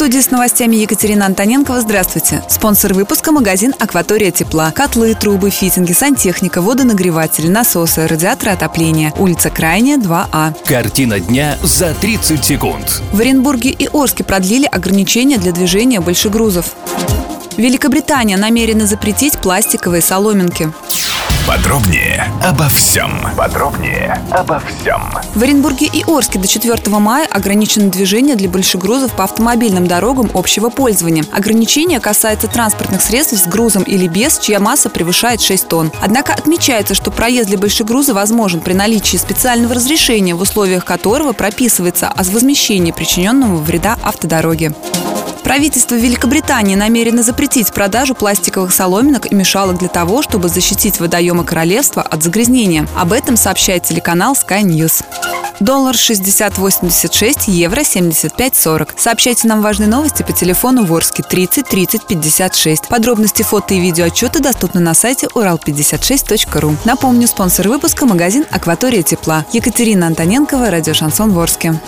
Студии с новостями Екатерина Антоненкова. Здравствуйте. Спонсор выпуска – магазин «Акватория тепла». Котлы, трубы, фитинги, сантехника, водонагреватели, насосы, радиаторы отопления. Улица Крайняя, 2А. Картина дня за 30 секунд. В Оренбурге и Орске продлили ограничения для движения большегрузов. Великобритания намерена запретить пластиковые соломинки. Подробнее обо всем. Подробнее обо всем. В Оренбурге и Орске до 4 мая ограничено движение для большегрузов по автомобильным дорогам общего пользования. Ограничение касается транспортных средств с грузом или без, чья масса превышает 6 тонн. Однако отмечается, что проезд для большегруза возможен при наличии специального разрешения, в условиях которого прописывается о возмещении причиненного вреда автодороге. Правительство Великобритании намерено запретить продажу пластиковых соломинок и мешалок для того, чтобы защитить водоемы королевства от загрязнения. Об этом сообщает телеканал Sky News. Доллар 60.86, евро 75.40. Сообщайте нам важные новости по телефону Ворске 30 30 56. Подробности фото и видеоотчеты доступны на сайте урал56.ру. Напомню, спонсор выпуска – магазин «Акватория тепла». Екатерина Антоненкова, радио «Шансон Ворске».